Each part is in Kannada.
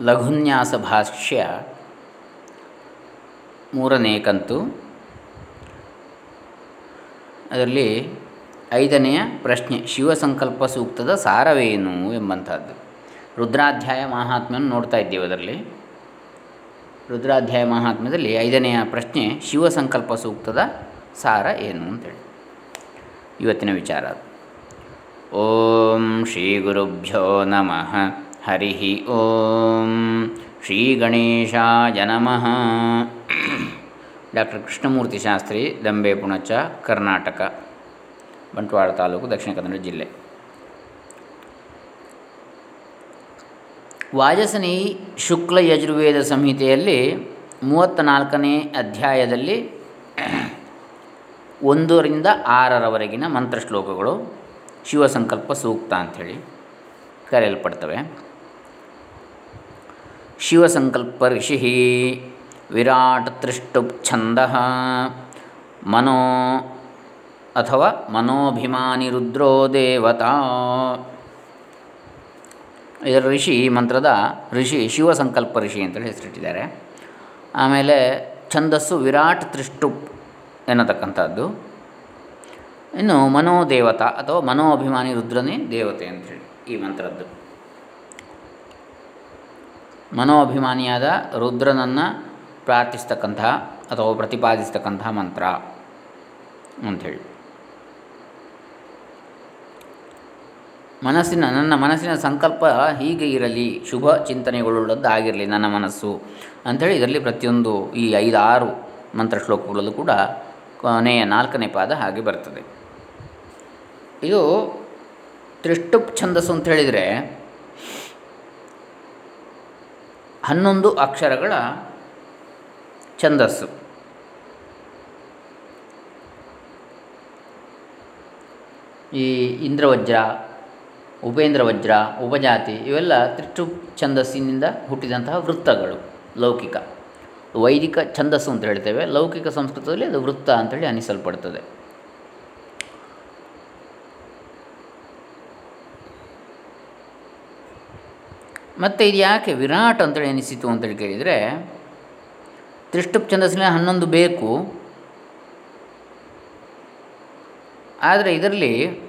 ಲಘುನ್ಯಾಸ ಭಾಷ್ಯ ಮೂರನೇ ಕಂತು. ಅದರಲ್ಲಿ ಐದನೆಯ ಪ್ರಶ್ನೆ, ಶಿವಸಂಕಲ್ಪ ಸೂಕ್ತದ ಸಾರವೇನು ಎಂಬಂಥದ್ದು. ರುದ್ರಾಧ್ಯಾಯ ಮಹಾತ್ಮನ ನೋಡ್ತಾ ಇದ್ದೀವಿ ಅದರಲ್ಲಿ. ರುದ್ರಾಧ್ಯಾಯ ಮಹಾತ್ಮ್ಯದಲ್ಲಿ ಐದನೆಯ ಪ್ರಶ್ನೆ, ಶಿವಸಂಕಲ್ಪ ಸೂಕ್ತದ ಸಾರ ಏನು ಅಂತೇಳಿ. ಇವತ್ತಿನ ವಿಚಾರ ಓಂ ಶ್ರೀ ಗುರುಭ್ಯೋ ನಮಃ. ಹರಿ ಓಂ ಶ್ರೀ ಗಣೇಶಾಯ ನಮಃ ಡಾಕ್ಟರ್ ಕೃಷ್ಣಮೂರ್ತಿ ಶಾಸ್ತ್ರಿ ದಂಬೆ ಪುಣಚ ಕರ್ನಾಟಕ ಬಂಟ್ವಾಳ ತಾಲೂಕು ದಕ್ಷಿಣ ಕನ್ನಡ ಜಿಲ್ಲೆ ವಾಜಸನಿ ಶುಕ್ಲ ಯಜುರ್ವೇದ ಸಂಹಿತೆಯಲ್ಲಿ ಮೂವತ್ತ ನಾಲ್ಕನೇ ಅಧ್ಯಾಯದಲ್ಲಿ ಒಂದರಿಂದ ಆರರವರೆಗಿನ ಮಂತ್ರ ಶ್ಲೋಕಗಳು ಶಿವಸಂಕಲ್ಪ ಸೂಕ್ತ ಅಂಥೇಳಿ ಕರೆಯಲ್ಪಡ್ತವೆ. ಶಿವಸಂಕಲ್ಪ ಋಷಿ ವಿರಾಟ್ ತ್ರಿಷ್ಟುಪ್ ಛಂದ ಮನೋ ಅಥವಾ ಮನೋಭಿಮಾನಿ ರುದ್ರೋ ದೇವತಾ. ಇದರ ಋಷಿ ಮಂತ್ರದ, ಋಷಿ ಶಿವಸಂಕಲ್ಪ ಋಷಿ ಅಂತೇಳಿ ಹೆಸರಿಟ್ಟಿದ್ದಾರೆ. ಆಮೇಲೆ ಛಂದಸ್ಸು ವಿರಾಟ್ ತ್ರಿಷ್ಟುಪ್ ಎನ್ನತಕ್ಕಂಥದ್ದು. ಇನ್ನು ಮನೋದೇವತಾ ಅಥವಾ ಮನೋಭಿಮಾನಿ ರುದ್ರನೇ ದೇವತೆ ಅಂತೇಳಿ ಈ ಮಂತ್ರದ್ದು. ಮನೋಅಭಿಮಾನಿಯಾದ ರುದ್ರನನ್ನು ಪ್ರಾರ್ಥಿಸ್ತಕ್ಕಂತಹ ಅಥವಾ ಪ್ರತಿಪಾದಿಸ್ತಕ್ಕಂತಹ ಮಂತ್ರ ಅಂಥೇಳಿ. ಮನಸ್ಸಿನ, ನನ್ನ ಮನಸ್ಸಿನ ಸಂಕಲ್ಪ ಹೀಗೆ ಇರಲಿ, ಶುಭ ಚಿಂತನೆಗಳುಳ್ಳದ್ದಾಗಿರಲಿ ನನ್ನ ಮನಸ್ಸು ಅಂಥೇಳಿ ಇದರಲ್ಲಿ ಪ್ರತಿಯೊಂದು ಈ ಐದಾರು ಮಂತ್ರ ಶ್ಲೋಕಗಳಲ್ಲೂ ಕೂಡ ಕೊನೆಯ ನಾಲ್ಕನೇ ಪಾದ ಹಾಗೆ ಬರ್ತದೆ. ಇದು ತ್ರಿಷ್ಟುಪ್ ಛಂದಸ್ಸು ಅಂತ ಹೇಳಿದರೆ ಹನ್ನೊಂದು ಅಕ್ಷರಗಳ ಛಂದಸ್ಸು. ಈ ಇಂದ್ರವಜ್ರ ಉಪೇಂದ್ರ ವಜ್ರ ಉಪಜಾತಿ ಇವೆಲ್ಲ ತ್ರಿಷ್ಟು ಛಂದಸ್ಸಿನಿಂದ ಹುಟ್ಟಿದಂತಹ ವೃತ್ತಗಳು, ಲೌಕಿಕ. ವೈದಿಕ ಛಂದಸ್ಸು ಅಂತ ಹೇಳ್ತೇವೆ. ಲೌಕಿಕ ಸಂಸ್ಕೃತದಲ್ಲಿ ಅದು ವೃತ್ತ ಅಂತೇಳಿ ಅನಿಸಲ್ಪಡ್ತದೆ. ಮತ್ತು ಇದು ಯಾಕೆ ವಿರಾಟ್ ಅಂತೇಳಿ ಅನಿಸಿತು ಅಂತೇಳಿ ಕೇಳಿದರೆ ತ್ರಿಷ್ಟುಪ್ ಛಂದಸ್ಸಿನ ಹನ್ನೊಂದು ಬೇಕು. ಆದರೆ ಇದರಲ್ಲಿ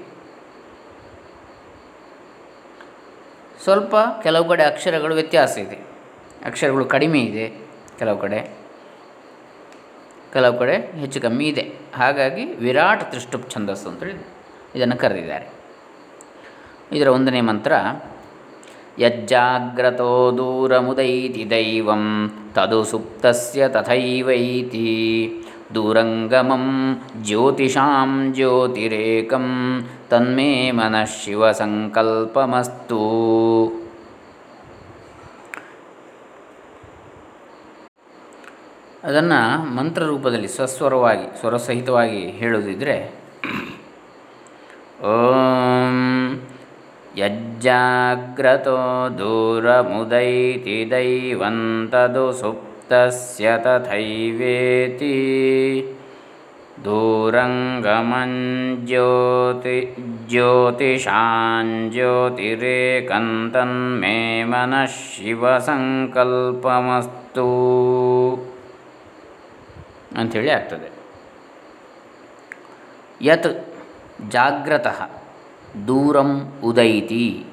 ಸ್ವಲ್ಪ ಕೆಲವು ಕಡೆ ಅಕ್ಷರಗಳು ವ್ಯತ್ಯಾಸ ಇದೆ. ಅಕ್ಷರಗಳು ಕಡಿಮೆ ಇದೆ ಕೆಲವು ಕಡೆ. ಕೆಲವು ಕಡೆ ಹೆಚ್ಚು ಕಮ್ಮಿ ಇದೆ. ಹಾಗಾಗಿ ವಿರಾಟ್ ತ್ರಿಷ್ಟುಪ್ ಛಂದಸ್ಸು ಅಂತೇಳಿ ಇದನ್ನು ಕರೆದಿದ್ದಾರೆ. ಇದರ ಒಂದನೇ ಮಂತ್ರ ಯಜ್ಜಾಗ್ರತೋ ದೂರಮುದೈತಿ ದೈವಂ ತದು ಸುಪ್ತಸ್ಯ ತಥೈವೈತಿ ದೂರಂಗಮಂ ಜ್ಯೋತಿಷಾಂ ಜ್ಯೋತಿರೇಕಂ ತನ್ಮೇ ಮನಃ ಶಿವಸಂಕಲ್ಪಮಸ್ತು ಅದನ್ನು ಮಂತ್ರರೂಪದಲ್ಲಿ ಸ್ವಸ್ವರವಾಗಿ, ಸ್ವರಸಹಿತವಾಗಿ ಹೇಳುವುದಿದ್ರೆ, ಓಂ ಯಜ್ಜಾಗ್ರತೋ ದೂರಮುದೈತಿ ದೈವಂತದು ಸುಪ್ತಸ್ಯ ತಥೈವೇತಿ ದೂರಂಗಮಂಜ್ಯೋತಿ ಜ್ಯೋತಿಷಾಂಜ್ಯೋತಿರೇಕಂತನ್ಮೇ ಮನಃ ಶಿವಸಂಕಲ್ಪಮಸ್ತು ಅಂಥೇಳಿ ಆಗ್ತದೆ. ಯತ್ ಜಾಗ್ರತಃ. ಉದೈತಿ.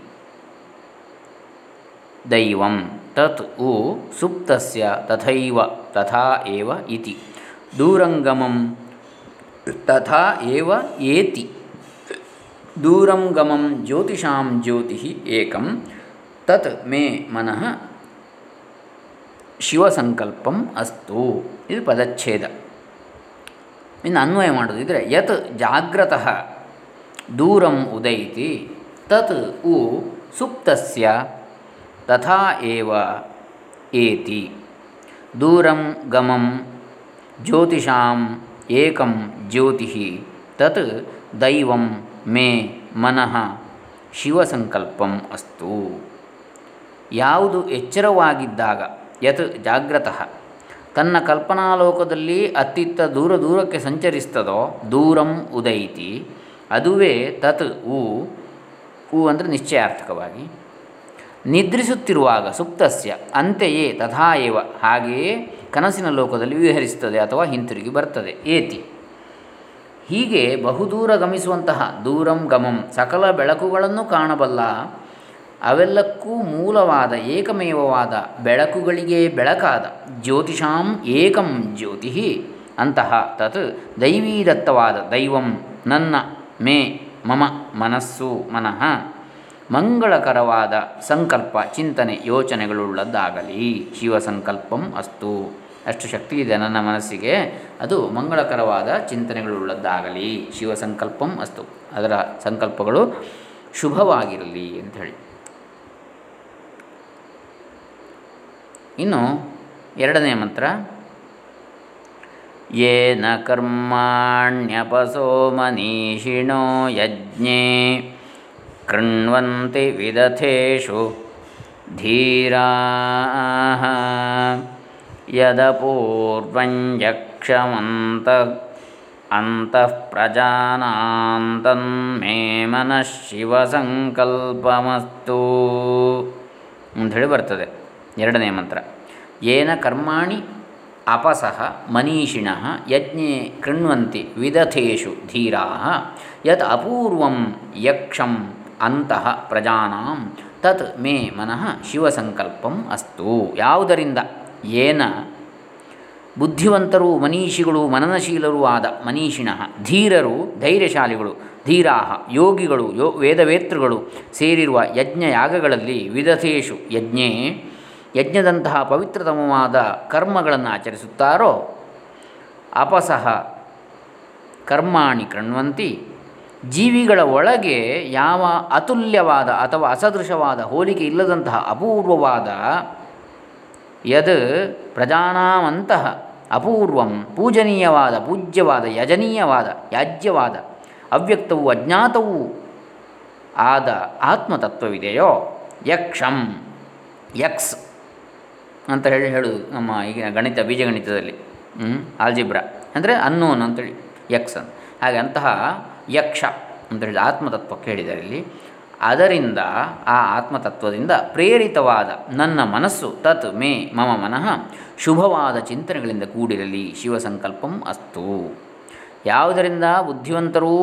ದೈವಂ ತತ್ ಉ ಸುಪ್ತಸ್ಯ ತಥೈವ ತಥಾ ಏವ ಇತಿ. ದೂರಂಗಮಂ ತಥಾ ಏವ ಏತಿ. ದೂರಂ ಗಮಂ ಜ್ಯೋತಿಷಾಂ ಜ್ಯೋತಿ ಏಕಂ. ತತ್ ಮೇ ಮನಃ ಶಿವಸಂಕಲ್ಪಂ ಅಸ್ತು. ಇದು ಪದಚ್ಛೇದ. ಇನ್ನು ಅನ್ವಯ ಮಾಡೋದಿದ್ರೆ ಯತ್ ಜಾಗ್ರತಃ ದೂರಂ ಉದೈತಿ ತತ್ ಉ ಸುಪ್ತಸ್ಯ ತಥಾ ಏವ ಏತಿ ದೂರಂ ಗಮಂ ಜ್ಯೋತಿಷಾಂ ಏಕಂ ಜ್ಯೋತಿ ತತ್ ದೈವಂ ಮೇ ಮನಃ ಶಿವಸಂಕಲ್ಪಂ ಅಸ್ತು ಯಾವುದು ಎಚ್ಚರವಾಗಿದ್ದಾಗ, ಯತ್ ಜಾಗ್ರತಃ, ತನ್ನ ಕಲ್ಪನಾಲೋಕದಲ್ಲಿ ಅತ್ತಿತ್ತ ದೂರ ದೂರಕ್ಕೆ ಸಂಚರಿಸ್ತದೋ, ದೂರಂ ಉದೈತಿ ಅದುವೇ ತತ್ ಉ ಉ ಅಂದರೆ ನಿಶ್ಚಯಾರ್ಥಕವಾಗಿ. ನಿದ್ರಿಸುತ್ತಿರುವಾಗ ಸುಪ್ತಸ್ಯ, ಅಂತೆಯೇ ತಥಾ ಏವ, ಹಾಗೆಯೇ ಕನಸಿನ ಲೋಕದಲ್ಲಿ ವಿಹರಿಸುತ್ತದೆ ಅಥವಾ ಹಿಂತಿರುಗಿ ಬರ್ತದೆ, ಏತಿ. ಹೀಗೆ ಬಹುದೂರ ಗಮಿಸುವಂತಹ ದೂರಂ ಗಮಂ, ಸಕಲ ಬೆಳಕುಗಳನ್ನು ಕಾಣಬಲ್ಲ, ಅವೆಲ್ಲಕ್ಕೂ ಮೂಲವಾದ ಏಕಮೇವವಾದ ಬೆಳಕುಗಳಿಗೆ ಬೆಳಕಾದ ಜ್ಯೋತಿಷಾಂ ಏಕಂ ಜ್ಯೋತಿ ಅಂತಹ ತತ್ ದೈವೀದತ್ತವಾದ ದೈವಂ ನನ್ನ ಮೇ ಮಮ ಮನಸ್ಸು ಮನಃ. ಮಂಗಳಕರವಾದ ಸಂಕಲ್ಪ ಚಿಂತನೆ ಯೋಚನೆಗಳುಳ್ಳದ್ದಾಗಲಿ. ಶಿವಸಂಕಲ್ಪಂ ಅಸ್ತು. ಅಷ್ಟು ಶಕ್ತಿ ಇದೆ ನನ್ನ ಮನಸ್ಸಿಗೆ. ಅದು ಮಂಗಳಕರವಾದ ಚಿಂತನೆಗಳುಳ್ಳದ್ದಾಗಲಿ. ಶಿವಸಂಕಲ್ಪಂ ಅಸ್ತು. ಅದರ ಸಂಕಲ್ಪಗಳು ಶುಭವಾಗಿರಲಿ ಅಂತ ಹೇಳಿ ಇನ್ನು ಎರಡನೇ ಮಂತ್ರ. ಯೇನ ಕರ್ಮಾಣ್ಯಪಸೋ ಮನೀಷಿಣೋ ಯಜ್ಞೇ ಕೃಣ್ವಂತಿ ವಿದಥೇಷು ಧೀರಾ ಯದಪೂರ್ವಂಜಕ್ಷಮಂತ ಅಂತಃ ಪ್ರಜಾನಾಂತನ್ಮೇ ಮನಃ ಶಿವ ಸಂಕಲ್ಪಮಸ್ತು ಅಂಥೇಳಿ ಬರ್ತದೆ. ಎರಡನೇ ಮಂತ್ರ. ಏನ ಕರ್ಮಾಣಿ ಅಪಸಃ ಮನೀಷಿಣ ಯಜ್ಞೆ ಕೃಣ್ವಂತಿ ವಿದಥೇಷು ಧೀರಾ ಯತ್ ಅಪೂರ್ವಂ ಯಕ್ಷಂ ಅಂತಃ ಪ್ರಜಾನಾಂ ತತ್ ಮೇ ಮನಃ ಶಿವಸಂಕಲ್ಪಂ ಅಸ್ತು. ಯಾವುದರಿಂದ? ಏನ? ಬುದ್ಧಿವಂತರು, ಮನೀಷಿಗಳು, ಮನನಶೀಲರೂ ಆದ ಮನೀಷಿಣ, ಧೀರರು, ಧೈರ್ಯಶಾಲಿಗಳು ಧೀರಾ ಯೋಗಿಗಳು, ಯೋ ವೇದವೇತೃಗಳು ಸೇರಿರುವ ಯಜ್ಞ ಯಾಗಗಳಲ್ಲಿ ವಿದಥೇಶು ಯಜ್ಞೆ ಯಜ್ಞದಂತಹ ಪವಿತ್ರತಮವಾದ ಕರ್ಮಗಳನ್ನು ಆಚರಿಸುತ್ತಾರೋ ಅಪಸಹ ಕರ್ಮಾಣಿ ಕೃಣ್ವಂತಿ ಜೀವಿಗಳ ಒಳಗೆ ಯಾವ ಅತುಲ್ಯವಾದ ಅಥವಾ ಅಸದೃಶವಾದ ಹೋಲಿಕೆ ಇಲ್ಲದಂತಹ ಅಪೂರ್ವವಾದ ಯದ್ ಪ್ರಜಾನಾಮಂತಹ ಅಪೂರ್ವಂ ಪೂಜನೀಯವಾದ, ಪೂಜ್ಯವಾದ, ಯಜನೀಯವಾದ, ಯಾಜ್ಯವಾದ, ಅವ್ಯಕ್ತವೂ ಅಜ್ಞಾತವೂ ಆದ ಆತ್ಮತತ್ವವಿದೆಯೋ ಯಕ್ಷಂ, ಯಕ್ಸ್. ಅಂತ ಹೇಳಿ ಹೇಳುವುದು ನಮ್ಮ ಈಗ ಗಣಿತ, ಬೀಜಗಣಿತದಲ್ಲಿ. ಆಲ್ಜಿಬ್ರಾ ಅಂದರೆ ಅನ್ನೋನ್ ಅಂತೇಳಿ ಯಕ್ಷ ಹಾಗೆ ಅಂತಹ ಯಕ್ಷ ಅಂತೇಳಿ ಆತ್ಮತತ್ವಕ್ಕೆ ಹೇಳಿದ್ದಾರೆ ಇಲ್ಲಿ ಅದರಿಂದ, ಆ ಆತ್ಮತತ್ವದಿಂದ ಪ್ರೇರಿತವಾದ ನನ್ನ ಮನಸ್ಸು ತತ್ ಮೇ ಮಮ ಮನಃ ಶುಭವಾದ ಚಿಂತನೆಗಳಿಂದ ಕೂಡಿರಲಿ ಶಿವಸಂಕಲ್ಪಂ ಅಸ್ತು. ಯಾವುದರಿಂದ ಬುದ್ಧಿವಂತರೂ,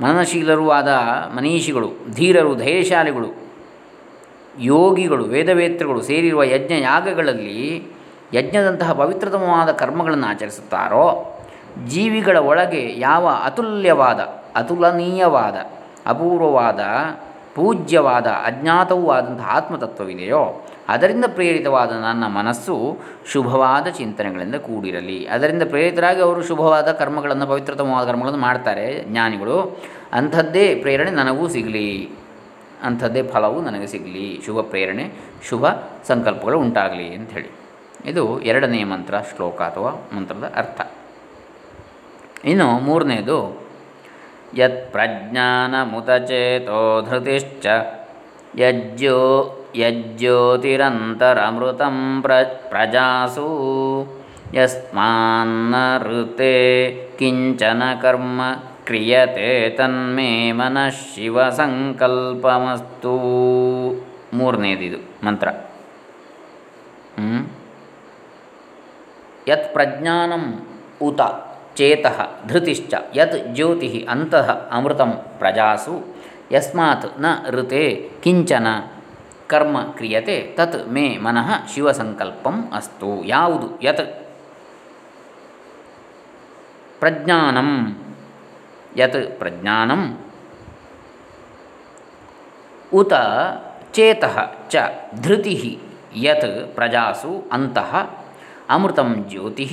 ಮನನಶೀಲರೂ ಆದ ಮನೀಷಿಗಳು, ಧೀರರು, ಧೈರ್ಯಶಾಲಿಗಳು ಯೋಗಿಗಳು ವೇದವೇತ್ರಗಳು ಸೇರಿರುವ ಯಜ್ಞ ಯಾಗಗಳಲ್ಲಿ ಯಜ್ಞದಂತಹ ಪವಿತ್ರತಮವಾದ ಕರ್ಮಗಳನ್ನು ಆಚರಿಸುತ್ತಾರೋ? ಜೀವಿಗಳ ಒಳಗೆ ಯಾವ ಅತುಲ್ಯವಾದ, ಅತುಲನೀಯವಾದ, ಅಪೂರ್ವವಾದ, ಪೂಜ್ಯವಾದ, ಅಜ್ಞಾತವೂ ಆದಂತಹ ಆತ್ಮತತ್ವವಿದೆಯೋ? ಅದರಿಂದ ಪ್ರೇರಿತವಾದ ನನ್ನ ಮನಸ್ಸು ಶುಭವಾದ ಚಿಂತನೆಗಳಿಂದ ಕೂಡಿರಲಿ. ಅದರಿಂದ ಪ್ರೇರಿತರಾಗಿ ಅವರು ಶುಭವಾದ ಕರ್ಮಗಳನ್ನು, ಪವಿತ್ರತಮವಾದ ಕರ್ಮಗಳನ್ನು ಮಾಡ್ತಾರೆ ಜ್ಞಾನಿಗಳು. ಅಂಥದ್ದೇ ಪ್ರೇರಣೆ ನನಗೂ ಸಿಗಲಿ. ಅಂಥದ್ದೇ ಫಲವು ನನಗೆ ಸಿಗಲಿ. ಶುಭ ಪ್ರೇರಣೆ, ಶುಭ ಸಂಕಲ್ಪಗಳು ಉಂಟಾಗಲಿ ಅಂಥೇಳಿ. ಇದು ಎರಡನೆಯ ಮಂತ್ರ, ಶ್ಲೋಕ ಅಥವಾ ಮಂತ್ರದ ಅರ್ಥ. ಇನ್ನು ಮೂರನೇದು ಯತ್ ಪ್ರಜ್ಞಾನ ಪ್ರಜ್ಞಾನಮುತಚೇತೋ ಧೃತಿಶ್ಚ ಯಜ್ಜೋ ಯಜ್ಜ್ಯೋತಿರಂತರಮೃತ ಪ್ರ, ಪ್ರಜಾಸು ಯಸ್ಮಾನ್ನ ಋತೆ ಕಿಂಚನ ಕರ್ಮ ಕ್ರಿಯತೆ ತನ್ಮೇ ಮನಃಶಿವ ಸಂಕಲ್ಪಮಸ್ತು ಮೂರನೇದಿದು, ಮಂತ್ರ. ಯತ್ ಪ್ರಜ್ಞಾನಂ ಉತ ಚೇತ ಧೃತಿಶ್ಚ, ಯತ್ ಜ್ಯೋತಿ ಅಂತಃ ಅಮೃತಂ ಪ್ರಜಾಸು, ಯಸ್ಮಾತ್ನ ಋತೆ ಕಿಂಚನ ಕರ್ಮ ಕ್ರಿಯತೆ, ತತ್ ಮೇ ಮನಃ ಶಿವಸಂಕಲ್ಪಂ ಅಸ್ತು. ಯಾವುದು? ಯತ್ ಪ್ರಜ್ಞಾನಂ. ಯತ್ ಪ್ರಜ್ಞಾನಂ ಉತ ಚೇತ ಚ ಧೃತಿ ಯತ್ ಪ್ರಜಾಸು ಅಂತಃ ಅಮೃತಂ ಜ್ಯೋತಿ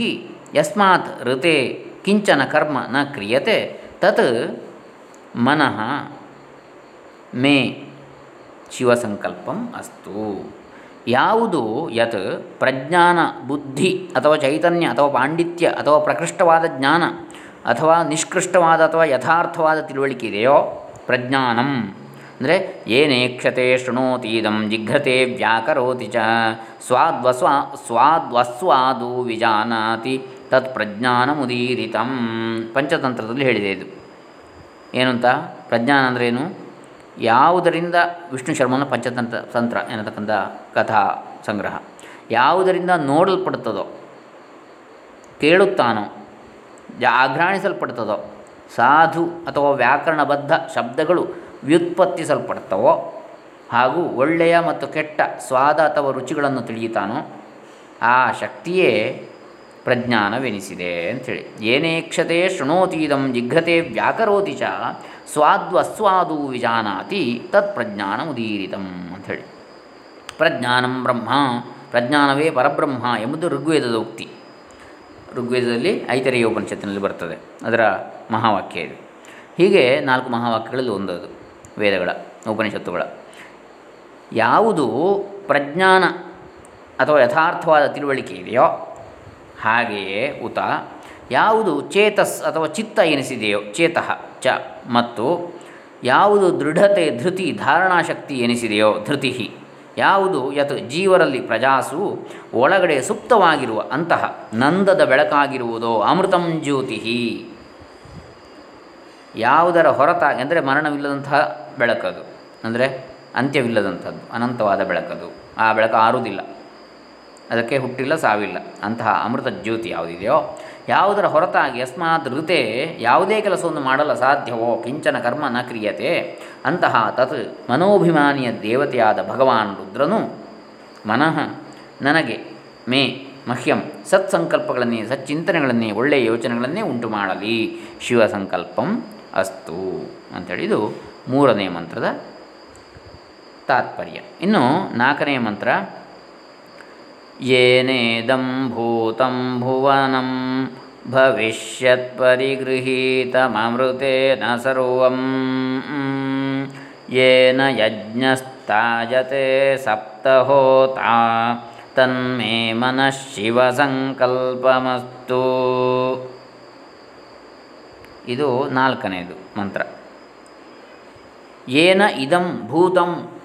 ಯಸ್ಮಾತ್ ಋತೆ ಕಿಂಚನ ಕರ್ಮ ನ ಕ್ರಿಯತೆ ತತ್ ಮನಃ ಮೇ ಶಿವಸಂಕಲ್ಪಂ ಅಸ್ತು ಯಾವುದು ಯತ್ ಪ್ರಜ್ಞಾನ ಬುದ್ಧಿ ಅಥವಾ ಚೈತನ್ಯ ಅಥವಾ ಪಾಂಡಿತ್ಯ ಅಥವಾ ಪ್ರಕೃಷ್ಟವಾದ ಜ್ಞಾನ ಅಥವಾ ನಿಷ್ಕೃಷ್ಟವಾದ ಅಥವಾ ಯಥಾರ್ಥವಾದ ತಿಳುವಳಿಕೆ ಇದೆಯೋ ಪ್ರಜ್ಞಾನಂ. ಅಂದರೆ ಏನೇಕ್ಷತೆ ಇದಂ ಜಿಘ್ರತೆ ವ್ಯಾಕರೋತಿ ಚ, ಸ್ವಾದ್ವಸ್ವ, ಸ್ವಾದ್ವಸ್ವಾದು ವಿಜಾನಾತಿ, ತತ್ ಪ್ರಜ್ಞಾನ ಮುದೀರಿತಂ ಪಂಚತಂತ್ರದಲ್ಲಿ ಹೇಳಿದೆ ಇದು. ಏನು ಅಂತ ಪ್ರಜ್ಞಾನ ಅಂದ್ರೇನು ಯಾವುದರಿಂದ ವಿಷ್ಣು ಶರ್ಮನ ಪಂಚತಂತ್ರ ತಂತ್ರ ಎನ್ನತಕ್ಕಂಥ ಕಥಾ ಸಂಗ್ರಹ. ಯಾವುದರಿಂದ ನೋಡಲ್ಪಡುತ್ತದೋ, ಕೇಳುತ್ತಾನೋ ಆಘ್ರಾಣಿಸಲ್ಪಡ್ತದೋ, ಸಾಧು ಅಥವಾ ವ್ಯಾಕರಣಬದ್ಧ ಶಬ್ದಗಳು ವ್ಯುತ್ಪತ್ತಿಸಲ್ಪಡ್ತವೋ, ಹಾಗೂ ಒಳ್ಳೆಯ ಮತ್ತು ಕೆಟ್ಟ ಸ್ವಾದ ಅಥವಾ ರುಚಿಗಳನ್ನು ತಿಳಿಯುತ್ತಾನೋ, ಆ ಶಕ್ತಿಯೇ ಪ್ರಜ್ಞಾನವೆನಿಸಿದೆ ಅಂಥೇಳಿ. ಏನೇಕ್ಷತೆ ಶೃಣೋತೀದಂ ಜಿಘ್ರತೆ ವ್ಯಾಕರೋತಿ ಚ ಸ್ವಾದ್ವಸ್ವಾದು ವಿಜಾನಾತಿ ತತ್ ಪ್ರಜ್ಞಾನ ಉದೀರಿತಂ ಅಂಥೇಳಿ. ಪ್ರಜ್ಞಾನಂ ಬ್ರಹ್ಮ, ಪ್ರಜ್ಞಾನವೇ ಪರಬ್ರಹ್ಮ ಎಂಬುದು ಋಗ್ವೇದದ ಉಕ್ತಿ. ಋಗ್ವೇದದಲ್ಲಿ ಐತರೇಯ ಉಪನಿಷತ್ತಿನಲ್ಲಿ ಬರ್ತದೆ. ಅದರ ಮಹಾವಾಕ್ಯ ಇದು. ಹೀಗೆ ನಾಲ್ಕು ಮಹಾವಾಕ್ಯಗಳಲ್ಲಿ ಒಂದದು, ವೇದಗಳ, ಉಪನಿಷತ್ತುಗಳ. ಯಾವುದು ಪ್ರಜ್ಞಾನ ಅಥವಾ ಯಥಾರ್ಥವಾದ ತಿಳುವಳಿಕೆ ಇದೆಯೋ ಹಾಗೆಯೇ ಉತ, ಯಾವುದು ಚೇತಸ್ ಅಥವಾ ಚಿತ್ತ ಎನಿಸಿದೆಯೋ, ಚೇತಃ, ಚ, ಮತ್ತು ಯಾವುದು ದೃಢತೆ ಧೃತಿ ಧಾರಣಾಶಕ್ತಿ ಎನಿಸಿದೆಯೋ ಧೃತಿ ಯಾವುದು? ಯತ್ ಜೀವರಲ್ಲಿ ಪ್ರಜಾಸು ಒಳಗಡೆ ಸುಪ್ತವಾಗಿರುವ ಅಂತಹ ನಂದದ ಬೆಳಕಾಗಿರುವುದೋ ಅಮೃತಂ ಜ್ಯೋತಿ ಯಾವುದರ ಹೊರತಾಗಿ ಅಂದರೆ ಮರಣವಿಲ್ಲದಂತಹ ಬೆಳಕದು. ಅಂದರೆ ಅಂತ್ಯವಿಲ್ಲದಂಥದ್ದು, ಅನಂತವಾದ ಬೆಳಕದು. ಆ ಬೆಳಕು ಆರುವುದಿಲ್ಲ. ಅದಕ್ಕೆ ಹುಟ್ಟಿಲ್ಲ, ಸಾವಿಲ್ಲ. ಅಂತಹ ಅಮೃತ ಜ್ಯೋತಿ ಯಾವುದಿದೆಯೋ? ಯಾವುದರ ಹೊರತಾಗಿ ಅಸ್ಮಾತ್ ಋತೆ ಯಾವುದೇ ಕೆಲಸವನ್ನು ಮಾಡಲು ಸಾಧ್ಯವೋ ಕಿಂಚನ ಕರ್ಮ ನ ಕ್ರಿಯತೆ. ಅಂತಹ ತತ್ ಮನೋಭಿಮಾನಿಯ ದೇವತೆಯಾದ ಭಗವಾನ್ ರುದ್ರನು ಮನಃ ನನಗೆ ಮೇ ಮಹ್ಯಂ ಸತ್ಸಂಕಲ್ಪಗಳನ್ನೇ ಸಚ್ಚಿಂತನೆಗಳನ್ನೇ ಒಳ್ಳೆಯ ಯೋಚನೆಗಳನ್ನೇ ಉಂಟು ಮಾಡಲಿ ಶಿವಸಂಕಲ್ಪಂ ಅಸ್ತು ಅಂಥೇಳಿದು ಮೂರನೇ ಮಂತ್ರದ ತಾತ್ಪರ್ಯ. ಇನ್ನು ನಾಲ್ಕನೇ ಮಂತ್ರ ಏನೇದಂ ಭೂತಂ ಭುವನಂ ಭವಿಷ್ಯತ್ ಪರಿಗೃಹೀತಮೃತೇನ ಸರ್ವಂ. ಯೇನ ಯಜ್ಞಸ್ತಾಯತೆ ಸಪ್ತಹೋತಾ ತನ್ಮೇ ಮನಃ ಶಿವ ಸಂಕಲ್ಪಮಸ್ತು ಇದು ನಾಲ್ಕನೆಯದು ಮಂತ್ರ. ಏನ ಇದಂ ಭೂತಂ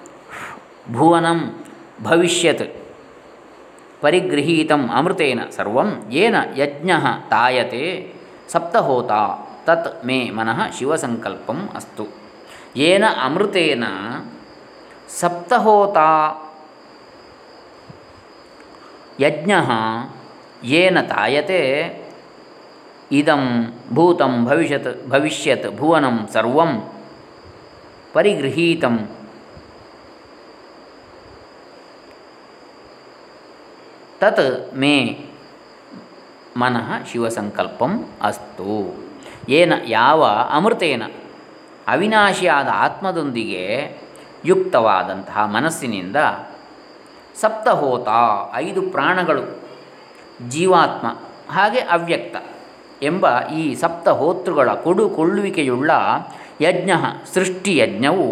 ಭುವನಂ ಭವಿಷ್ಯತ್ ಪರಿಗೃಹೀತಂ ಅಮೃತೇನ ಸರ್ವಂ ಏನ ಯಜ್ಞ ತಾಯತೆ ಸಪ್ತಹೋತ ತತ್ ಮೇ ಮನಃ ಶಿವಸಂಕಲ್ಪಂ ಅಸ್ತು. ಏನ ಅಮೃತೇನ ಸಪ್ತಹೋತ ಯಜ್ಞ ಏನ ತಾಯತೆ ಇದಂ ಭೂತಂ ಭವಿಷ್ಯತ್ ಭವಿಷ್ಯತ್ ಭುವನಂ ಸರ್ವಂ ಪರಿಗೃಹೀತಂ. ತತ್ ಮೇ ಮನಃ ಶಿವಸಂಕಲ್ಪಂ ಅಸ್ತು. ಏನ ಯಾವ ಅಮೃತೇನ? ಅವಿನಾಶಿಯಾದ ಆತ್ಮದೊಂದಿಗೆ ಯುಕ್ತವಾದಂತಹ ಮನಸ್ಸಿನಿಂದ ಸಪ್ತಹೋತ ಐದು ಪ್ರಾಣಗಳು ಜೀವಾತ್ಮ ಹಾಗೆ ಅವ್ಯಕ್ತ ಎಂಬ ಈ ಸಪ್ತಹೋತೃಗಳ ಕೊಡುಕೊಳ್ಳುವಿಕೆಯುಳ್ಳ ಯಜ್ಞ ಸೃಷ್ಟಿಯಜ್ಞವು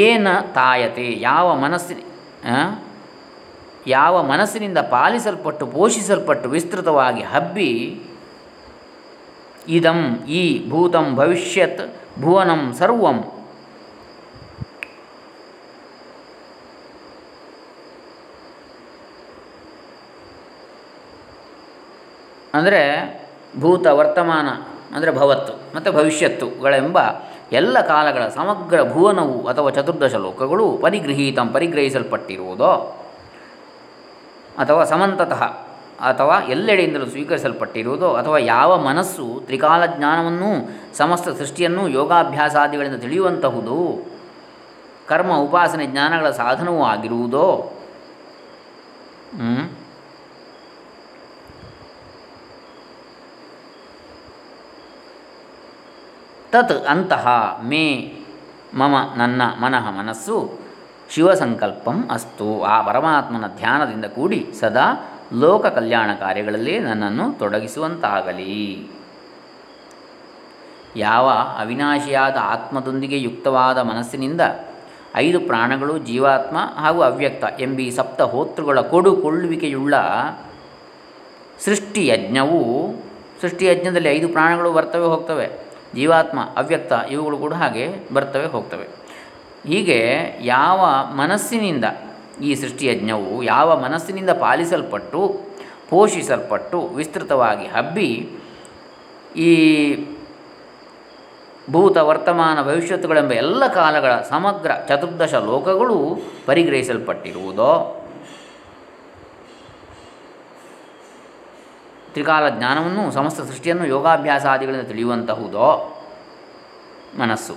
ಏನ ತಾಯತೆ ಯಾವ ಮನಸ್ಸಿನ ಯಾವ ಮನಸ್ಸಿನಿಂದ ಪಾಲಿಸಲ್ಪಟ್ಟು ಪೋಷಿಸಲ್ಪಟ್ಟು ವಿಸ್ತೃತವಾಗಿ ಹಬ್ಬಿ ಇದಂ ಈ ಭೂತಂ ಭವಿಷ್ಯತ್ ಭುವನಂ ಸರ್ವಂ. ಅಂದರೆ ಭೂತ ವರ್ತಮಾನ, ಅಂದರೆ ಭವತ್ತು, ಮತ್ತು ಭವಿಷ್ಯತ್ತುಗಳೆಂಬ ಎಲ್ಲ ಕಾಲಗಳ ಸಮಗ್ರ ಭುವನವು ಅಥವಾ ಚತುರ್ದಶ ಲೋಕಗಳು ಪರಿಗೃಹೀತಂ, ಪರಿಗ್ರಹಿಸಲ್ಪಟ್ಟಿರುವುದೋ ಅಥವಾ ಸಮಂತತಃ. ಅಥವಾ ಎಲ್ಲೆಡೆಯಿಂದಲೂ ಸ್ವೀಕರಿಸಲ್ಪಟ್ಟಿರುವುದೋ ಅಥವಾ ಯಾವ ಮನಸ್ಸು ತ್ರಿಕಾಲ ಜ್ಞಾನವನ್ನು ಸಮಸ್ತ ಸೃಷ್ಟಿಯನ್ನು ಯೋಗಾಭ್ಯಾಸಾದಿಗಳಿಂದ ತಿಳಿಯುವಂತಹುದು ಕರ್ಮ, ಉಪಾಸನೆ, ಜ್ಞಾನಗಳ ಸಾಧನವೂ ಆಗಿರುವುದೋ? ತತ್ ಅಂತಹ ಮೇ ಮಮ ನನ್ನ ಮನಃ ಮನಸ್ಸು ಶಿವಸಂಕಲ್ಪಂ ಅಸ್ತು. ಆ ಪರಮಾತ್ಮನ ಧ್ಯಾನದಿಂದ ಕೂಡಿ ಸದಾ ಲೋಕ ಕಲ್ಯಾಣ ಕಾರ್ಯಗಳಲ್ಲಿ ನನ್ನನ್ನು ತೊಡಗಿಸುವಂತಾಗಲಿ. ಯಾವ ಅವಿನಾಶಿಯಾದ ಆತ್ಮದೊಂದಿಗೆ ಯುಕ್ತವಾದ ಮನಸ್ಸಿನಿಂದ ಐದು ಪ್ರಾಣಗಳು ಜೀವಾತ್ಮ ಹಾಗೂ ಅವ್ಯಕ್ತ ಎಂಬಿ ಸಪ್ತ ಹೋತೃಗಳ ಕೊಡುಕೊಳ್ಳುವಿಕೆಯುಳ್ಳ ಸೃಷ್ಟಿಯಜ್ಞವು, ಸೃಷ್ಟಿಯಜ್ಞದಲ್ಲಿ ಐದು ಪ್ರಾಣಗಳು ಬರ್ತವೆ ಹೋಗ್ತವೆ, ಜೀವಾತ್ಮ, ಅವ್ಯಕ್ತ ಇವುಗಳು ಕೂಡ ಹಾಗೆ ಬರ್ತವೆ ಹೋಗ್ತವೆ. ಹೀಗೆ ಯಾವ ಮನಸ್ಸಿನಿಂದ ಈ ಸೃಷ್ಟಿಯಜ್ಞವು ಯಾವ ಮನಸ್ಸಿನಿಂದ ಪಾಲಿಸಲ್ಪಟ್ಟು, ಪೋಷಿಸಲ್ಪಟ್ಟು, ವಿಸ್ತೃತವಾಗಿ ಹಬ್ಬಿ, ಈ ಭೂತ ವರ್ತಮಾನ ಭವಿಷ್ಯತ್ತುಗಳೆಂಬ ಎಲ್ಲ ಕಾಲಗಳ ಸಮಗ್ರ ಚತುರ್ದಶ ಲೋಕಗಳು ಪರಿಗ್ರಹಿಸಲ್ಪಟ್ಟಿರುವುದೋ? ತ್ರಿಕಾಲ ಜ್ಞಾನವನ್ನು ಸಮಸ್ತ ಸೃಷ್ಟಿಯನ್ನು ಯೋಗಾಭ್ಯಾಸಾದಿಗಳಿಂದ ತಿಳಿಯುವಂತಹುದೋ? ಮನಸ್ಸು.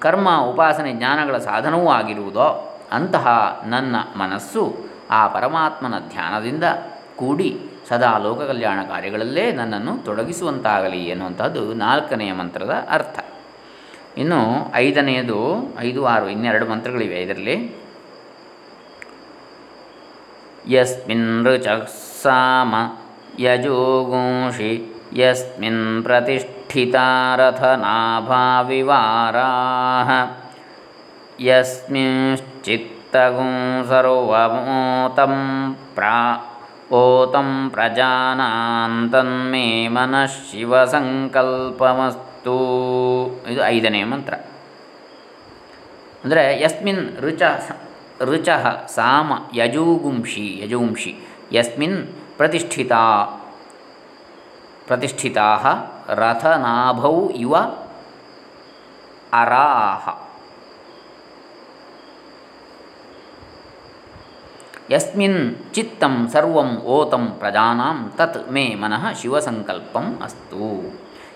ಕರ್ಮ, ಉಪಾಸನೆ, ಜ್ಞಾನಗಳ ಸಾಧನವೂ ಆಗಿರುವುದೋ? ಅಂತಹ ನನ್ನ ಮನಸ್ಸು ಆ ಪರಮಾತ್ಮನ ಧ್ಯಾನದಿಂದ ಕೂಡಿ ಸದಾ ಲೋಕ ಕಲ್ಯಾಣ ಕಾರ್ಯಗಳಲ್ಲೇ ನನ್ನನ್ನು ತೊಡಗಿಸುವಂತಾಗಲಿ ಎನ್ನುವಂಥದ್ದು ನಾಲ್ಕನೆಯ ಮಂತ್ರದ ಅರ್ಥ. ಇನ್ನು ಐದನೆಯದು, ಐದು, ಆರು, ಇನ್ನೆರಡು ಮಂತ್ರಗಳಿವೆ ಇದರಲ್ಲಿ. ಯಸ್ಮಿನ್ ಸಾಮ ಯಜೋಗುಂಷಿ ಯಸ್ಮಿನ್ ಪ್ರತಿಷ್ಠಿತಾ ಯಸ್ಮಿಂಶ್ಚಿತ್ತಗುಂ ಸರ್ವಮೋತಂ ಪ್ರಾ ಓತಂ ಪ್ರಜಾನಾಂತನ್ಮೇ ಮನಃ ಶಿವಸಂಕಲ್ಪಮಸ್ತು ಇದು ಐದನೇ ಮಂತ್ರ. ಅಂದರೆ ಯಸ್ಮಿನ್ ಋಚ ಋಚ ಸಾಮ ಯಜೂಗುಂಶಿ ಯಜೂಂಷಿ ಯಸ್ಮಿನ್ ಪ್ರತಿಷ್ಠಿತ, ಪ್ರತಿಷ್ಠಿತಾ ರಥನಾಭೌ ಇವ ಅರಾಹ. ಯಸ್ಮಿನ್ ಚಿತ್ತಂ ಸರ್ವಂ ಓತಂ ಪ್ರಜಾನಾಂ ತತ್ ಮೇ ಮನಃ ಶಿವಸಂಕಲ್ಪಂ ಅಸ್ತು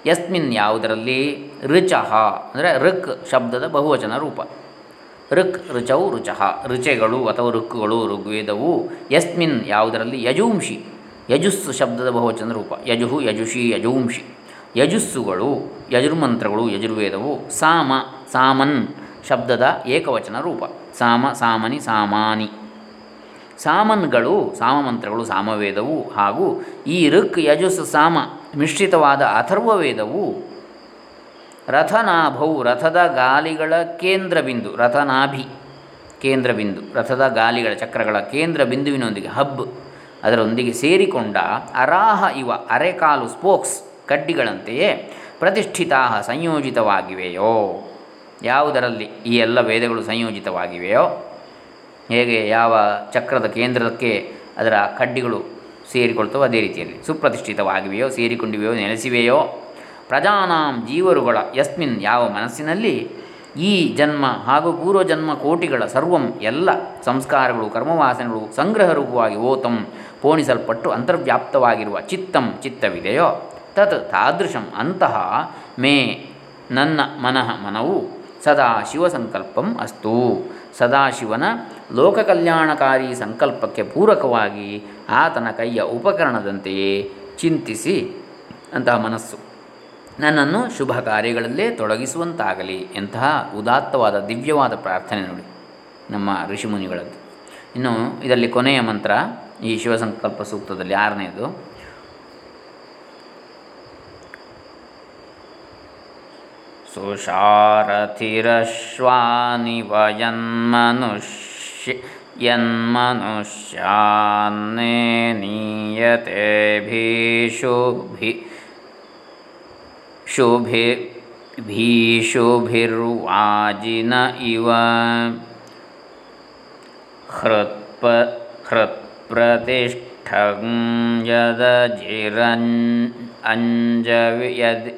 ಯಸ್ಮಿನ್ ಯಾವುದರಲ್ಲಿ ಋಚಃ ಅಂದರೆ ಋಕ್ ಶಬ್ದದ ಬಹುವಚನ ರೂಪ. ಋಕ್ ಋಚೌ ರುಚಃ ಋಚೆಗಳು ಅಥವಾ ಋಕ್ಗಳು ಋಗ್ವೇದವು ಯಸ್ಮಿನ್ ಯಾವುದರಲ್ಲಿ ಯಜುಂಷಿ, ಯಜುಸ್ಸು ಶಬ್ದದ ಬಹುವಚನ ರೂಪ. ಯಜುಹು, ಯಜುಷಿ, ಯಜುಂಷಿ. ಯಜುಸ್ಸುಗಳು, ಯಜುರ್ಮಂತ್ರಗಳು, ಯಜುರ್ವೇದವು ಸಾಮ, ಸಾಮನ್ ಶಬ್ದದ ಏಕವಚನ ರೂಪ. ಸಾಮ, ಸಾಮನಿ, ಸಾಮಾನಿ. ಸಾಮನ್ಗಳು, ಸಾಮಮಂತ್ರಗಳು, ಸಾಮವೇದವು ಹಾಗೂ ಈ ಋಕ್ ಯಜುಸ್ ಸಾಮ ಮಿಶ್ರಿತವಾದ ಅಥರ್ವವೇದವು ರಥನಾಭೌ, ರಥದ ಗಾಲಿಗಳ ಕೇಂದ್ರ ಬಿಂದು ರಥನಾಭಿ ಕೇಂದ್ರ ಬಿಂದು ರಥದ ಗಾಲಿಗಳ ಚಕ್ರಗಳ ಕೇಂದ್ರ ಬಿಂದುವಿನೊಂದಿಗೆ ಹಬ್ ಅದರೊಂದಿಗೆ ಸೇರಿಕೊಂಡ ಅರಾಹ ಇವ ಅರೆಕಾಲು ಸ್ಪೋಕ್ಸ್ ಕಡ್ಡಿಗಳಂತೆಯೇ ಪ್ರತಿಷ್ಠಿತಾ ಸಂಯೋಜಿತವಾಗಿವೆಯೋ? ಯಾವುದರಲ್ಲಿ ಈ ಎಲ್ಲ ವೇದಗಳು ಸಂಯೋಜಿತವಾಗಿವೆಯೋ? ಹೇಗೆ ಯಾವ ಚಕ್ರದ ಕೇಂದ್ರಕ್ಕೆ ಅದರ ಕಡ್ಡಿಗಳು ಸೇರಿಕೊಳ್ತವೋ ಅದೇ ರೀತಿಯಲ್ಲಿ ಸುಪ್ರತಿಷ್ಠಿತವಾಗಿವೆಯೋ, ಸೇರಿಕೊಂಡಿವೆಯೋ, ನೆಲೆಸಿವೆಯೋ, ಪ್ರಜಾನಾಂ ಜೀವರುಗಳ ಯಸ್ಮಿನ್ ಯಾವ ಮನಸ್ಸಿನಲ್ಲಿ ಈ ಜನ್ಮ ಹಾಗೂ ಪೂರ್ವಜನ್ಮ ಕೋಟಿಗಳ ಸರ್ವಂ ಎಲ್ಲ ಸಂಸ್ಕಾರಗಳು, ಕರ್ಮವಾಸನೆಗಳು ಸಂಗ್ರಹ ರೂಪವಾಗಿ ಓತಂ ಪೋಣಿಸಲ್ಪಟ್ಟು ಅಂತರ್ವ್ಯಾಪ್ತವಾಗಿರುವ ಚಿತ್ತಂ ಚಿತ್ತವಿದೆಯೋ, ತತ್ ತಾದೃಶಂ ಅಂತಹ ಮೇ ನನ್ನ ಮನಃ ಮನವು ಸದಾ ಶಿವಸಂಕಲ್ಪಂ ಅಸ್ತು. ಸದಾಶಿವನ ಲೋಕಕಲ್ಯಾಣಕಾರಿ ಸಂಕಲ್ಪಕ್ಕೆ ಪೂರಕವಾಗಿ ಆತನ ಕೈಯ ಉಪಕರಣದಂತೆಯೇ ಚಿಂತಿಸಿ ಅಂತಹ ಮನಸ್ಸು. ನನ್ನನ್ನು ಶುಭ ಕಾರ್ಯಗಳಲ್ಲೇ ತೊಡಗಿಸುವಂತಾಗಲಿ ಎಂತಹ ಉದಾತ್ತವಾದ ದಿವ್ಯವಾದ ಪ್ರಾರ್ಥನೆ ನೋಡಿ ನಮ್ಮ ಋಷಿಮುನಿಗಳದ್ದು. ಇನ್ನು ಇದರಲ್ಲಿ ಕೊನೆಯ ಮಂತ್ರ ಈ ಶಿವಸಂಕಲ್ಪ ಸೂಕ್ತದಲ್ಲಿ ಆರನೇದು सुषारथिरश्वानि वयन्मनुष्य यन्मनुष्यान्ने नीयतेभिशुभि शुभि भीषुभिर्वाजिन इव। हृत्प हृत्प्रतिष्ठं यदजिरन् यद्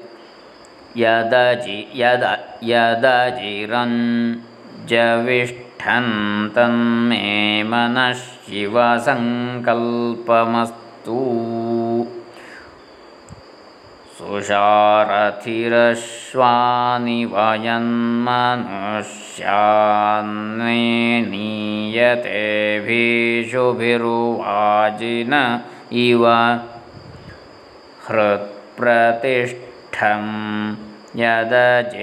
यदजि यद यदजिरन् जविष्ठं तन्मे मनः शिवसङ्कल्पमस्तु सुषारथिरश्वानि वयन्मनुष्यान्ने नीयतेभिषुभिरुवाजिन इव हृत्प्रतिष्ठ यदचिरञ्जविष्ठं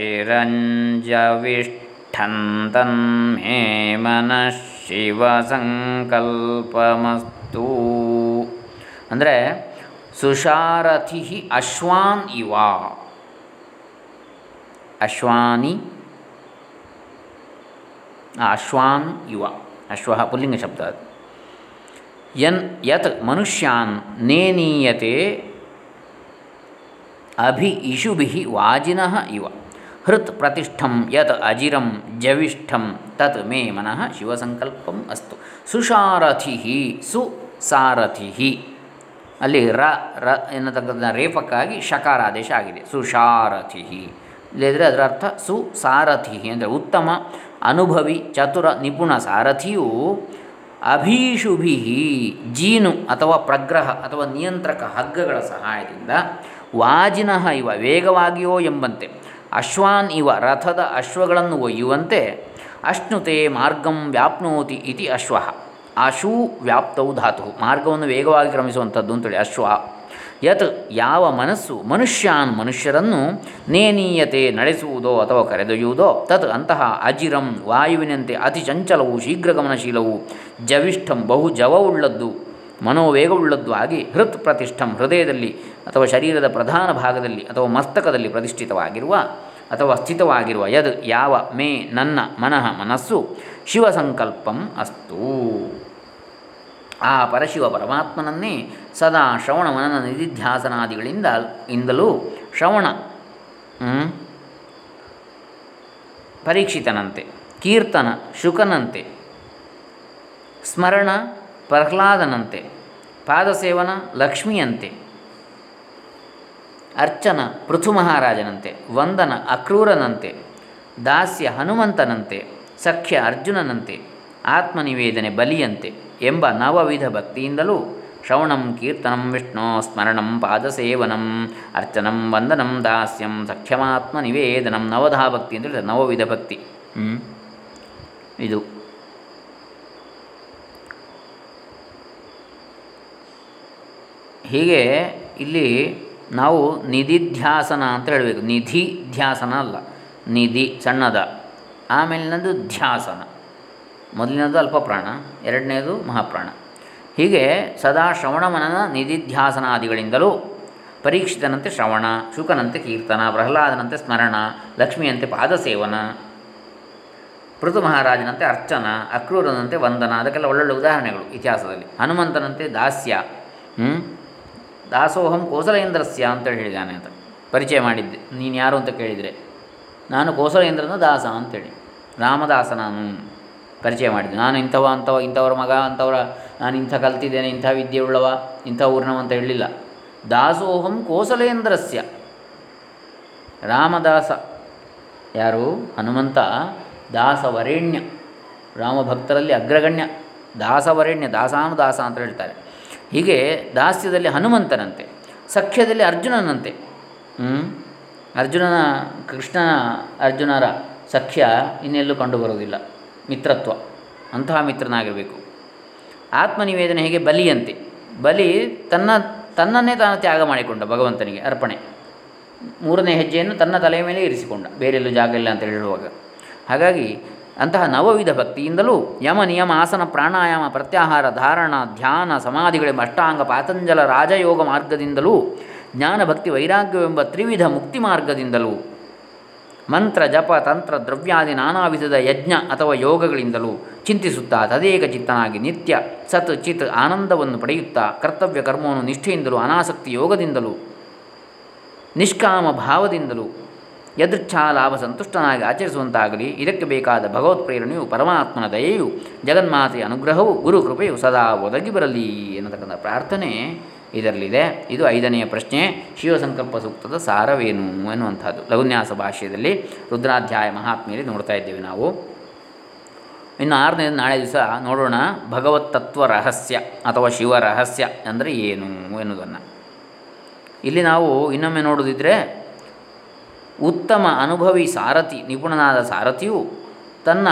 तन्मे मनः ಶಿವಸಂಕಲ್ಪಮಸ್ತು ಅಂದರೆ ಸುಷಾರಥಿ ಅಶ್ವಾನ್ ಇವ ಅಶ್ವಾನಿ ಅಶ್ವಾನ್ ಇವ ಅಶ್ವ ಪುಲ್ಲಿಂಗ ಶಬ್ದ ಅದು ಯನ್ ಯತ್ ಮನುಷ್ಯಾನ್ ನೇನೀಯತೆ ಅಭಿ ಇಶುಭಿ ವಾಜಿನಃ ಇವ. ಹೃತ್ ಪ್ರತಿಷ್ಠಂ ಯತ್ ಅಜಿರಂ ಜವಿಷ್ಠಂ ತತ್ ಮೇ ಮನಃ ಶಿವಸಂಕಲ್ಪಂ ಅಸ್ತು. ಸುಷಾರಥಿ ಸುಸಾರಥಿ ಅಲ್ಲಿ ರ ರ ಎನ್ನತಕ್ಕಂಥ ರೇಪಕ್ಕಾಗಿ ಶಕಾರ ಆದೇಶ ಆಗಿದೆ ಸುಷಾರಥಿ ಇಲ್ಲದ್ರೆ ಅದರ ಅರ್ಥ ಸುಸಾರಥಿ ಅಂದರೆ ಉತ್ತಮ, ಅನುಭವಿ, ಚತುರ, ನಿಪುಣ ಸಾರಥಿಯು ಅಭೀಷುಭಿ ಜೀನು ಅಥವಾ ಪ್ರಗ್ರಹ ಅಥವಾ ನಿಯಂತ್ರಕ ಹಗ್ಗಗಳ ಸಹಾಯದಿಂದ ವಾಜಿನಃ ಇವ ವೇಗವಾಗಿಯೋ ಎಂಬಂತೆ, ಅಶ್ವಾನ್ ಇವ ರಥದ ಅಶ್ವಗಳನ್ನು ಒಯ್ಯುವಂತೆ, ಅಶ್ನುತೆ ಮಾರ್ಗಂ ವ್ಯಾಪ್ನೋತಿ ಇತಿ ಅಶ್ವ. ಅಶೂ ವ್ಯಾಪ್ತವು ಧಾತು, ಮಾರ್ಗವನ್ನು ವೇಗವಾಗಿ ಕ್ರಮಿಸುವಂಥದ್ದು ಅಂತೇಳಿ ಅಶ್ವ. ಯತ್ ಯಾವ ಮನಸ್ಸು ಮನುಷ್ಯಾನ್ ಮನುಷ್ಯರನ್ನು ನೇನೀಯತೆ ನಡೆಸುವುದೋ ಅಥವಾ ಕರೆದೊಯ್ಯುವುದೋ, ತತ್ ಅಂತಹ ಅಜಿರಂ ವಾಯುವಿನಂತೆ ಅತಿ ಚಂಚಲವು ಶೀಘ್ರಗಮನಶೀಲವು ಜವಿಷ್ಠಂ ಬಹು ಜವವುಳ್ಳದ್ದು. ಮನೋವೇಗವುಳ್ಳದ್ದು ಆಗಿ ಹೃತ್ ಪ್ರತಿಷ್ಠಂ ಹೃದಯದಲ್ಲಿ ಅಥವಾ ಶರೀರದ ಪ್ರಧಾನ ಭಾಗದಲ್ಲಿ ಅಥವಾ ಮಸ್ತಕದಲ್ಲಿ ಪ್ರತಿಷ್ಠಿತವಾಗಿರುವ ಅಥವಾ ಸ್ಥಿತವಾಗಿರುವ ಯದ್, ಯಾವ, ಮೇ, ನನ್ನ, ಮನಃ, ಮನಸ್ಸು ಶಿವಸಂಕಲ್ಪಂ ಅಸ್ತು. ಆ ಪರಶಿವ ಪರಮಾತ್ಮನನ್ನೇ ಸದಾ ಶ್ರವಣ ಮನನ ನಿಧಿಧ್ಯಾಸನಾದಿಗಳಿಂದ ಇಂದಲೂ ಶ್ರವಣ ಪರೀಕ್ಷಿತನಂತೆ, ಕೀರ್ತನ, ಶುಕನಂತೆ, ಸ್ಮರಣ ಪ್ರಹ್ಲಾದನಂತೆ, ಪಾದಸೇವನ ಲಕ್ಷ್ಮಿಯಂತೆ, ಅರ್ಚನ ಪೃಥು ಮಹಾರಾಜನಂತೆ ವಂದನ ಅಕ್ರೂರನಂತೆ, ದಾಸ್ಯ ಹನುಮಂತನಂತೆ, ಸಖ್ಯ ಅರ್ಜುನನಂತೆ, ಆತ್ಮನಿವೇದನೆ ಬಲಿಯಂತೆ ಎಂಬ ನವವಿಧ ಭಕ್ತಿಯಿಂದಲೂ ಶ್ರವಣಂ, ಕೀರ್ತನಂ, ವಿಷ್ಣು ಸ್ಮರಣಂ, ಪಾದಸೇವನಂ, ಅರ್ಚನಂ, ವಂದನಂ, ದಾಸ್ಯಂ ಸಖ್ಯಮಾತ್ಮ ನಿವೇದನಂ ನವಧಾ ಭಕ್ತಿ ಅಂತ ಹೇಳಿದ್ರೆ ನವವಿಧ ಭಕ್ತಿ. ಇದು ಹೀಗೆ ಇಲ್ಲಿ ನಾವು ನಿಧಿಧ್ಯಾಸನ ಅಂತ ಹೇಳಬೇಕು. ನಿಧಿ ಧ್ಯಾಸನ ಅಲ್ಲ. ನಿಧಿ ಸಣ್ಣದ. ಆಮೇಲಿನದು ಧ್ಯಾಸನ. ಮೊದಲಿನದು ಅಲ್ಪಪ್ರಾಣ, ಎರಡನೇದು ಮಹಾಪ್ರಾಣ. ಹೀಗೆ ಸದಾ ಶ್ರವಣ ಮನನ ನಿಧಿಧ್ಯಾಸನಾದಿಗಳಿಂದಲೂ ಪರೀಕ್ಷಿತನಂತೆ ಶ್ರವಣ, ಶುಕನಂತೆ ಕೀರ್ತನ, ಪ್ರಹ್ಲಾದನಂತೆ ಸ್ಮರಣ, ಲಕ್ಷ್ಮಿಯಂತೆ ಪಾದಸೇವನ, ಪೃಥು ಮಹಾರಾಜನಂತೆ ಅರ್ಚನ, ಅಕ್ರೂರನಂತೆ ವಂದನ, ಅದಕ್ಕೆಲ್ಲ ಒಳ್ಳೊಳ್ಳೆ ಉದಾಹರಣೆಗಳು ಇತಿಹಾಸದಲ್ಲಿ. ಹನುಮಂತನಂತೆ ದಾಸ್ಯ ದಾಸೋಹಂ ಕೋಸಲೇಂದ್ರಸ್ಯ ಅಂತೇಳಿ ಹೇಳಿದ್ದಾನೆ ಅಂತ ಪರಿಚಯ ಮಾಡಿದ್ದೆ. ನೀನು ಯಾರು ಅಂತ ಕೇಳಿದರೆ, ನಾನು ಕೋಸಲೇಂದ್ರನ ದಾಸ ಅಂತೇಳಿ. ರಾಮದಾಸ ನಾನು ಪರಿಚಯ ಮಾಡಿದ್ದೆ. ನಾನು ಇಂಥವ, ಅಂಥವ, ಇಂಥವ್ರ ಮಗ, ಅಂಥವ್ರ, ನಾನು ಇಂಥ ಕಲ್ತಿದ್ದೇನೆ, ಇಂಥ ವಿದ್ಯೆ ಉಳ್ಳವ, ಇಂಥ ಊರ್ಣವ ಅಂತ ಹೇಳಲಿಲ್ಲ ದಾಸೋಹಂ ಕೋಸಲೇಂದ್ರಸ್ಯ. ರಾಮದಾಸ ಯಾರು? ಹನುಮಂತ, ದಾಸವರೇಣ್ಯ. ರಾಮಭಕ್ತರಲ್ಲಿ ಅಗ್ರಗಣ್ಯ. ದಾಸವರೇಣ್ಯ ದಾಸಾನು ದಾಸ ಅಂತ ಹೇಳ್ತಾರೆ. ಹೀಗೆ ದಾಸ್ಯದಲ್ಲಿ ಹನುಮಂತನಂತೆ, ಸಖ್ಯದಲ್ಲಿ ಅರ್ಜುನನಂತೆ ಅರ್ಜುನನ, ಕೃಷ್ಣನ, ಅರ್ಜುನರ ಸಖ್ಯ ಇನ್ನೆಲ್ಲೂ ಕಂಡುಬರುವುದಿಲ್ಲ. ಮಿತ್ರತ್ವ, ಅಂತಹ ಮಿತ್ರನಾಗಿರಬೇಕು. ಆತ್ಮನಿವೇದನೆ ಹೇಗೆ ಬಲಿಯಂತೆ? ಬಲಿ ತನ್ನ, ತನ್ನನ್ನೇ ತಾನು ತ್ಯಾಗ ಮಾಡಿಕೊಂಡ ಭಗವಂತನಿಗೆ ಅರ್ಪಣೆ. ಮೂರನೇ ಹೆಜ್ಜೆಯನ್ನು ತನ್ನ ತಲೆಯ ಮೇಲೆ ಇರಿಸಿಕೊಂಡ, ಬೇರೆಲ್ಲೂ ಜಾಗ ಇಲ್ಲ ಅಂತ ಹೇಳುವಾಗ ಹಾಗಾಗಿ ಅಂತಹ ನವವಿಧ ಭಕ್ತಿಯಿಂದಲೂ ಯಮ ನಿಯಮ ಆಸನ ಪ್ರಾಣಾಯಾಮ ಪ್ರತ್ಯಾಹಾರ ಧಾರಣ ಧ್ಯಾನ ಸಮಾಧಿಗಳೆಂಬ ಅಷ್ಟಾಂಗ ಪಾತಂಜಲ ರಾಜಯೋಗ ಮಾರ್ಗದಿಂದಲೂ ಜ್ಞಾನಭಕ್ತಿ ವೈರಾಗ್ಯವೆಂಬ ತ್ರಿವಿಧ ಮುಕ್ತಿ ಮಾರ್ಗದಿಂದಲೂ ಮಂತ್ರ ಜಪ ತಂತ್ರ ದ್ರವ್ಯಾದಿ ನಾನಾ ವಿಧದ ಯಜ್ಞ ಅಥವಾ ಯೋಗಗಳಿಂದಲೂ ಚಿಂತಿಸುತ್ತಾ ತದೇಕ ಚಿತ್ತನಾಗಿ ನಿತ್ಯ ಸತ್ ಚಿತ್ ಆನಂದವನ್ನು ಪಡೆಯುತ್ತಾ ಕರ್ತವ್ಯ ಕರ್ಮವನ್ನು ನಿಷ್ಠೆಯಿಂದಲೂ ಅನಾಸಕ್ತಿ ಯೋಗದಿಂದಲೂ ನಿಷ್ಕಾಮ ಭಾವದಿಂದಲೂ ಯದೃಚ್ಛಾ ಲಾಭ ಸಂತುಷ್ಟನಾಗಿ ಆಚರಿಸುವಂತಾಗಲಿ. ಇದಕ್ಕೆ ಬೇಕಾದ ಭಗವತ್ ಪ್ರೇರಣೆಯು ಪರಮಾತ್ಮನ ದಯೆಯು, ಜಗನ್ಮಾತೆಯ ಅನುಗ್ರಹವು, ಗುರು ಕೃಪೆಯು ಸದಾ ಒದಗಿ ಬರಲಿ ಎನ್ನತಕ್ಕಂಥ ಪ್ರಾರ್ಥನೆ ಇದರಲ್ಲಿದೆ. ಇದು ಐದನೆಯ ಪ್ರಶ್ನೆ. ಶಿವಸಂಕಲ್ಪ ಸೂಕ್ತದ ಸಾರವೇನು ಎನ್ನುವಂಥದ್ದು. ಲಘುನ್ಯಾಸ ಭಾಷೆಯಲ್ಲಿ ರುದ್ರಾಧ್ಯಾಯ ಮಹಾತ್ಮೆಯಲ್ಲಿ ನೋಡ್ತಾ ಇದ್ದೇವೆ ನಾವು. ಇನ್ನು ಆರನೇ ನಾಳೆ ದಿವಸ ನೋಡೋಣ ಭಗವತ್ ತತ್ವ ರಹಸ್ಯ ಅಥವಾ ಶಿವ ರಹಸ್ಯ ಅಂದರೆ ಏನು ಎನ್ನುವುದನ್ನು. ಇಲ್ಲಿ ನಾವು ಇನ್ನೊಮ್ಮೆ ನೋಡೋದಿದ್ದರೆ ಉತ್ತಮ ಅನುಭವಿ ಸಾರಥಿ, ನಿಪುಣನಾದ ಸಾರಥಿಯು ತನ್ನ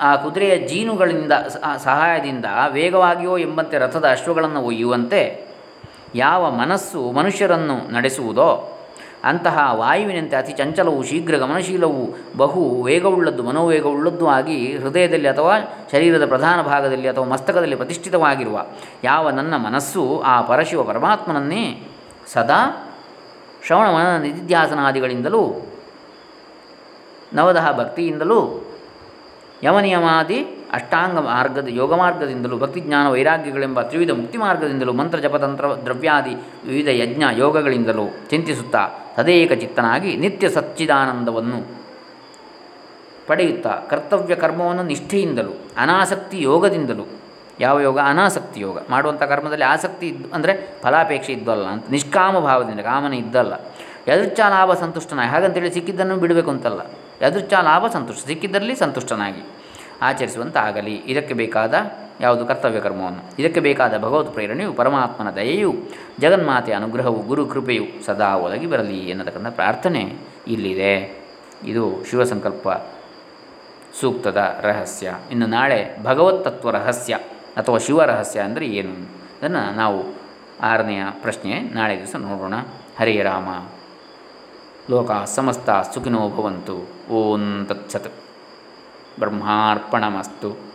ಆ ಕುದುರೆಯ ಜೀನುಗಳಿಂದ ಸಹಾಯದಿಂದ ವೇಗವಾಗಿಯೋ ಎಂಬಂತೆ ರಥದ ಅಶ್ವಗಳನ್ನು ಒಯ್ಯುವಂತೆ ಯಾವ ಮನಸ್ಸು ಮನುಷ್ಯರನ್ನು ನಡೆಸುವುದೋ ಅಂತಹ ವಾಯುವಿನಂತೆ ಅತಿ ಚಂಚಲವು ಶೀಘ್ರ ಗಮನಶೀಲವು ಬಹು ವೇಗವುಳ್ಳದ್ದು, ಮನೋವೇಗವುಳ್ಳದ್ದು ಆಗಿ ಹೃದಯದಲ್ಲಿ ಅಥವಾ ಶರೀರದ ಪ್ರಧಾನ ಭಾಗದಲ್ಲಿ ಅಥವಾ ಮಸ್ತಕದಲ್ಲಿ ಪ್ರತಿಷ್ಠಿತವಾಗಿರುವ ಯಾವ ನನ್ನ ಮನಸ್ಸು ಆ ಪರಶಿವ ಪರಮಾತ್ಮನನ್ನೇ ಸದಾ ಶ್ರವಣ ಮನನ ನಿಧಿಧ್ಯಾಸನಾದಿಗಳಿಂದಲೂ ನವದಹ ಭಕ್ತಿಯಿಂದಲೂ, ಯಮನಿಯಮಾದಿ ಅಷ್ಟಾಂಗ ಮಾರ್ಗದ ಯೋಗ ಮಾರ್ಗದಿಂದಲೂ, ಭಕ್ತಿಜ್ಞಾನ ವೈರಾಗ್ಯಗಳೆಂಬ ತ್ರಿವಿಧ ಮುಕ್ತಿ ಮಾರ್ಗದಿಂದಲೂ, ಮಂತ್ರ ಜಪತಂತ್ರ ದ್ರವ್ಯಾದಿ ವಿವಿಧ ಯಜ್ಞ ಯೋಗಗಳಿಂದಲೂ ಚಿಂತಿಸುತ್ತಾ ತದೇಕ ಚಿತ್ತನಾಗಿ ನಿತ್ಯ ಸಚ್ಚಿದಾನಂದವನ್ನು ಪಡೆಯುತ್ತಾ ಕರ್ತವ್ಯ ಕರ್ಮವನ್ನು ನಿಷ್ಠೆಯಿಂದಲೂ, ಅನಾಸಕ್ತಿ ಯೋಗದಿಂದಲೂ ಯಾವ ಯೋಗ? ಅನಾಸಕ್ತಿ ಯೋಗ. ಮಾಡುವಂಥ ಕರ್ಮದಲ್ಲಿ ಆಸಕ್ತಿ ಇದ್ದು ಅಂದರೆ ಫಲಾಪೇಕ್ಷೆ ಇದ್ದಲ್ಲ ಅಂತ, ನಿಷ್ಕಾಮ ಭಾವದಿಂದ ಕಾಮನೆ ಇದ್ದಲ್ಲ. ಯದೃಚ್ಛಾ ಲಾಭ ಸಂತುಷ್ಟನಾಗಿ, ಹಾಗಂತೇಳಿ ಸಿಕ್ಕಿದ್ದನ್ನು ಬಿಡಬೇಕು ಅಂತಲ್ಲ. ಯದೃಚ್ಛಾ ಲಾಭ ಸಂತುಷ್ಟ ಸಿಕ್ಕಿದ್ದರಲ್ಲಿ ಸಂತುಷ್ಟನಾಗಿ ಆಚರಿಸುವಂತಾಗಲಿ. ಇದಕ್ಕೆ ಬೇಕಾದ ಯಾವುದು? ಕರ್ತವ್ಯ ಕರ್ಮವನ್ನು. ಇದಕ್ಕೆ ಬೇಕಾದ ಭಗವತ್ ಪ್ರೇರಣೆಯು ಪರಮಾತ್ಮನ ದಯೆಯು ಜಗನ್ಮಾತೆಯ ಅನುಗ್ರಹವು, ಗುರು ಕೃಪೆಯು ಸದಾ ಒದಗಿ ಬರಲಿ ಎನ್ನತಕ್ಕಂಥ ಪ್ರಾರ್ಥನೆ ಇಲ್ಲಿದೆ. ಇದು ಶಿವಸಂಕಲ್ಪ ಸೂಕ್ತದ ರಹಸ್ಯ. ಇನ್ನು ನಾಳೆ ಭಗವತ್ ತತ್ವ ರಹಸ್ಯ. ಅಥವಾ ಶಿವರಹಸ್ಯ ಅಂದರೆ ಏನು? ಅದನ್ನು ನಾವು ಆರನೆಯ ಪ್ರಶ್ನೆ ನಾಳೆ ದಿವಸ ನೋಡೋಣ. ಹರೇ ರಾಮ. ಲೋಕ ಸಮಸ್ತ ಸುಖಿನೋ ಭವಂತು. ಓಂ ತತ್ಸತ್. ಬ್ರಹ್ಮಾರ್ಪಣಮಸ್ತು.